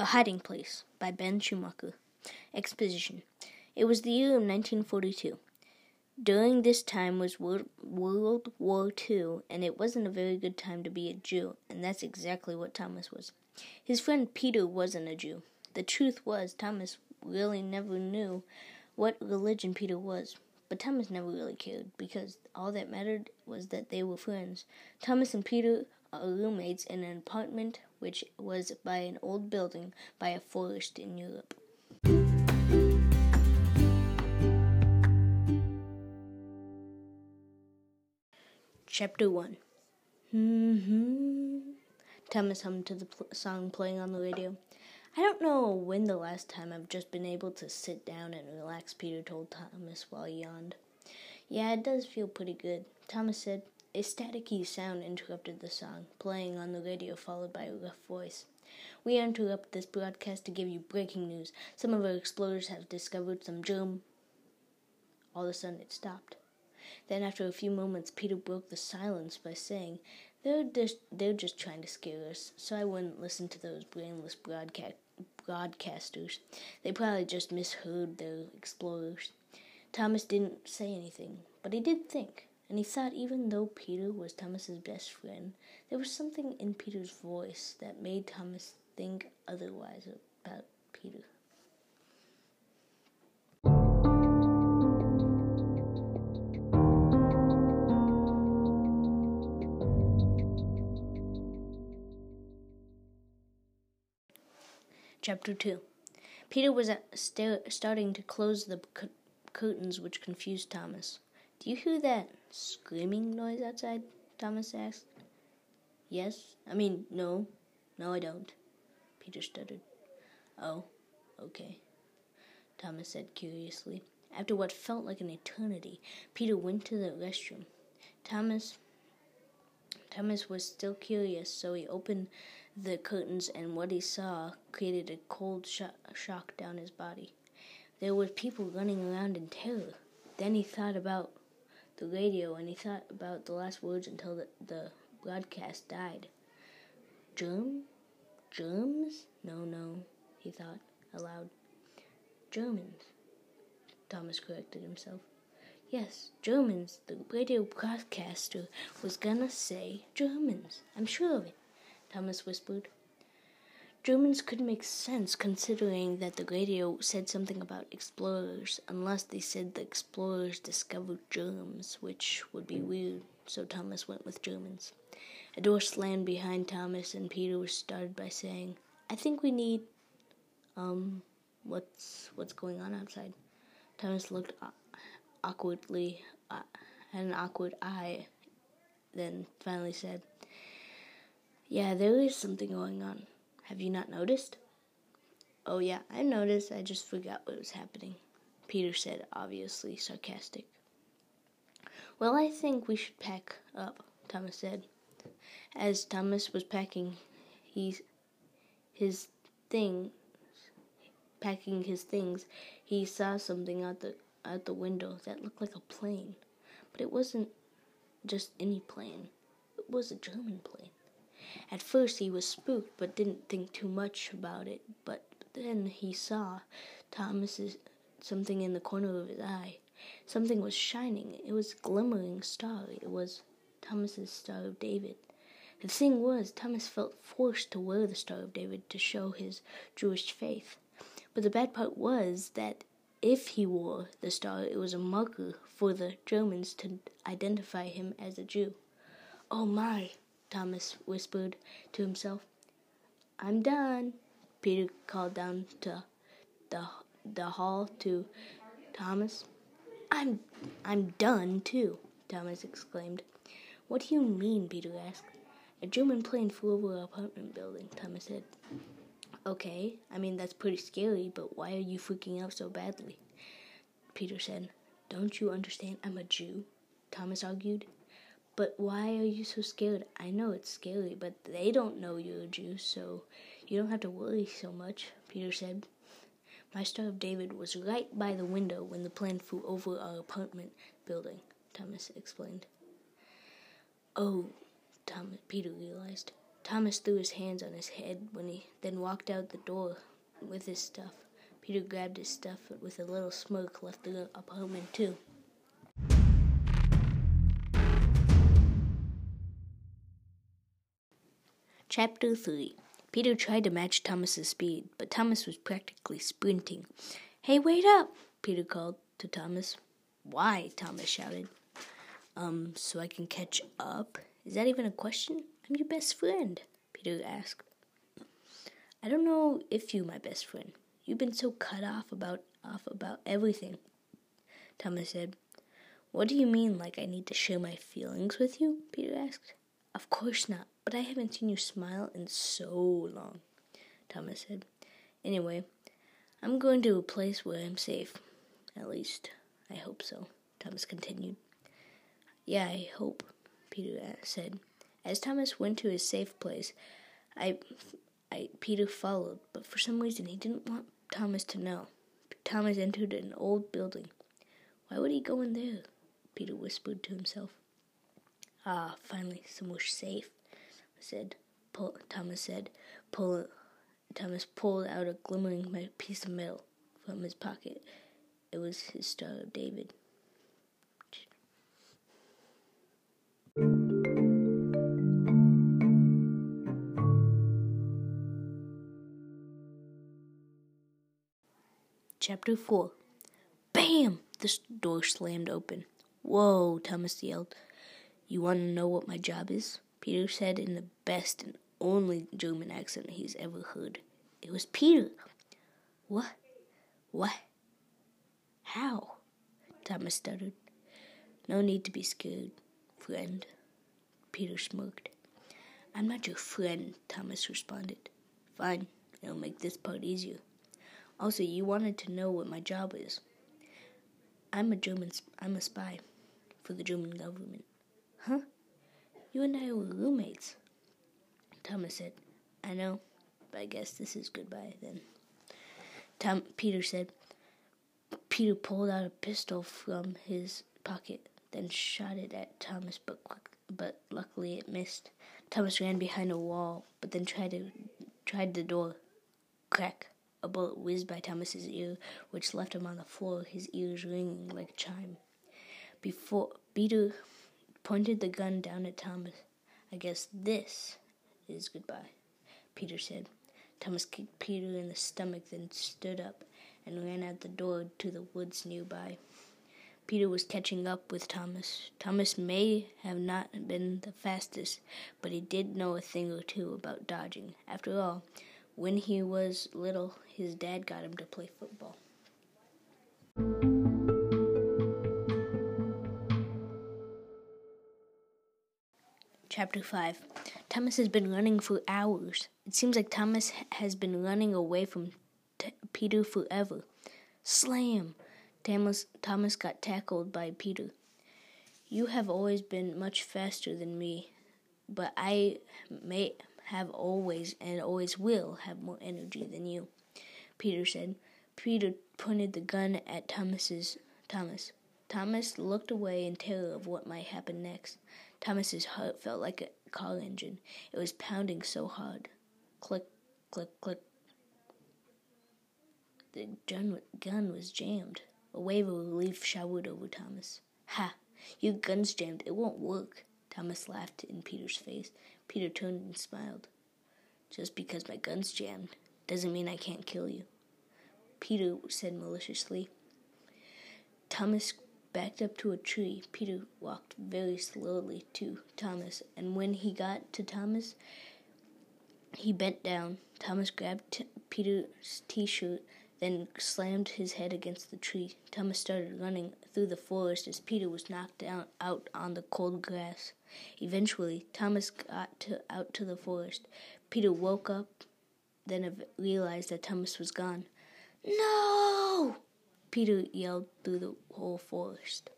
A Hiding Place by Ben Schuhmacher. Exposition. It was the year of 1942. During this time was World, War II, and it wasn't a very good time to be a Jew, and that's exactly what Thomas was. His friend Peter wasn't a Jew. The truth was, Thomas really never knew what religion Peter was. But Thomas never really cared because all that mattered was that they were friends. Thomas and Peter roommates in an apartment which was by an old building by a forest in Europe. Chapter 1 hmm Thomas hummed to the pl- song playing on the radio. I don't know when the last time I've just been able to sit down and relax, Peter told Thomas while he yawned. Yeah, it does feel pretty good, Thomas said. A staticky sound interrupted the song, playing on the radio, followed by a rough voice. We interrupt this broadcast to give you breaking news. Some of our explorers have discovered some germ. All of a sudden, it stopped. Then, after a few moments, Peter broke the silence by saying, "They're just they're just trying to scare us, so I wouldn't listen to those brainless broadcast broadcasters. They probably just misheard their explorers." Thomas didn't say anything, but he did think and he thought even though Peter was Thomas's best friend, there was something in Peter's voice that made Thomas think otherwise about Peter. Chapter 2 Peter was starting to close the curtains, which confused Thomas. Do you hear that screaming noise outside? Thomas asked. Yes. I mean, no. No, I don't. Peter stuttered. Oh, okay. Thomas said curiously. After what felt like an eternity, Peter went to the restroom. Thomas Thomas was still curious, so he opened the curtains and what he saw created a cold sh- shock down his body. There were people running around in terror. Then he thought about the radio and he thought about the last words until the, the broadcast died. Germ? Germs? No, no, he thought aloud. Germans. Thomas corrected himself. Yes, Germans. The radio broadcaster was gonna say Germans. I'm sure of it, Thomas whispered. Germans could make sense considering that the radio said something about explorers, unless they said the explorers discovered germs, which would be weird, so Thomas went with Germans. A door slammed behind Thomas, and Peter was started by saying, I think we need. Um, what's what's going on outside? Thomas looked awkwardly, uh, had an awkward eye, then finally said, Yeah, there is something going on. Have you not noticed? Oh, yeah, I noticed. I just forgot what was happening, Peter said, obviously sarcastic. Well, I think we should pack up, Thomas said. As Thomas was packing he, his thing, packing his things, he saw something out the out the window that looked like a plane, but it wasn't just any plane. It was a German plane. At first he was spooked, but didn't think too much about it. But then he saw Thomas's something in the corner of his eye. Something was shining. It was a glimmering star. It was Thomas's Star of David. The thing was, Thomas felt forced to wear the Star of David to show his Jewish faith. But the bad part was that if he wore the star, it was a marker for the Germans to identify him as a Jew. Oh my, Thomas whispered to himself. I'm done. Peter called down to the the hall to Thomas. I'm I'm done too, Thomas exclaimed. What do you mean? Peter asked. A German plane flew over our apartment building, Thomas said. Okay, I mean that's pretty scary, but why are you freaking out so badly? Peter said. Don't you understand I'm a Jew? Thomas argued. But why are you so scared? I know it's scary, but they don't know you're a Jew, so you don't have to worry so much, Peter said. My Star of David was right by the window when the plane flew over our apartment building, Thomas explained. Oh, Thomas, Peter realized. Thomas threw his hands on his head when he then walked out the door with his stuff. Peter grabbed his stuff but with a little smirk, left the apartment too. Chapter 3 Peter tried to match Thomas's speed, but Thomas was practically sprinting. Hey, wait up! Peter called to Thomas. Why? Thomas shouted. Um, so I can catch up? Is that even a question? I'm your best friend, Peter asked. I don't know if you my best friend. You've been so cut off about off about everything. Thomas said. What do you mean like I need to share my feelings with you? Peter asked. Of course not, but I haven't seen you smile in so long, Thomas said. Anyway, I'm going to a place where I'm safe. At least, I hope so, Thomas continued. Yeah, I hope, Peter said. As Thomas went to his safe place, I, I, Peter followed, but for some reason he didn't want Thomas to know. Thomas entered an old building. Why would he go in there? Peter whispered to himself. Ah, finally, somewhere safe, said Pull, Thomas said. Pull, Thomas pulled out a glimmering piece of metal from his pocket. It was his Star of David. Chapter 4 Bam! The door slammed open. Whoa, Thomas yelled. You want to know what my job is? Peter said in the best and only German accent he's ever heard. It was Peter. What? What? How? Thomas stuttered. No need to be scared, friend. Peter smirked. I'm not your friend, Thomas responded. Fine, it'll make this part easier. Also, you wanted to know what my job is. I'm a German. I'm a spy for the German government. Huh? You and I were roommates. Thomas said, I know, but I guess this is goodbye then. Tom Peter said Peter pulled out a pistol from his pocket, then shot it at Thomas, but but luckily it missed. Thomas ran behind a wall, but then tried to tried the door. Crack! A bullet whizzed by Thomas's ear, which left him on the floor, his ears ringing like a chime. Before Peter pointed the gun down at Thomas. I guess this is goodbye, Peter said. Thomas kicked Peter in the stomach, then stood up and ran out the door to the woods nearby. Peter was catching up with Thomas. Thomas may have not been the fastest, but he did know a thing or two about dodging. After all, when he was little, his dad got him to play football. Chapter 5 Thomas has been running for hours. It seems like Thomas has been running away from t- Peter forever. Slam! Thomas, Thomas got tackled by Peter. You have always been much faster than me, but I may have always and always will have more energy than you, Peter said. Peter pointed the gun at Thomas's Thomas. Thomas looked away in terror of what might happen next. Thomas's heart felt like a car engine. It was pounding so hard. Click, click, click. The gun was jammed. A wave of relief showered over Thomas. Ha! Your gun's jammed. It won't work. Thomas laughed in Peter's face. Peter turned and smiled. Just because my gun's jammed doesn't mean I can't kill you. Peter said maliciously. Thomas backed up to a tree. Peter walked very slowly to Thomas, and when he got to Thomas, he bent down. Thomas grabbed t- Peter's t shirt, then slammed his head against the tree. Thomas started running through the forest as Peter was knocked down out on the cold grass. Eventually, Thomas got to, out to the forest. Peter woke up, then realized that Thomas was gone. No! Peter yelled through the whole forest.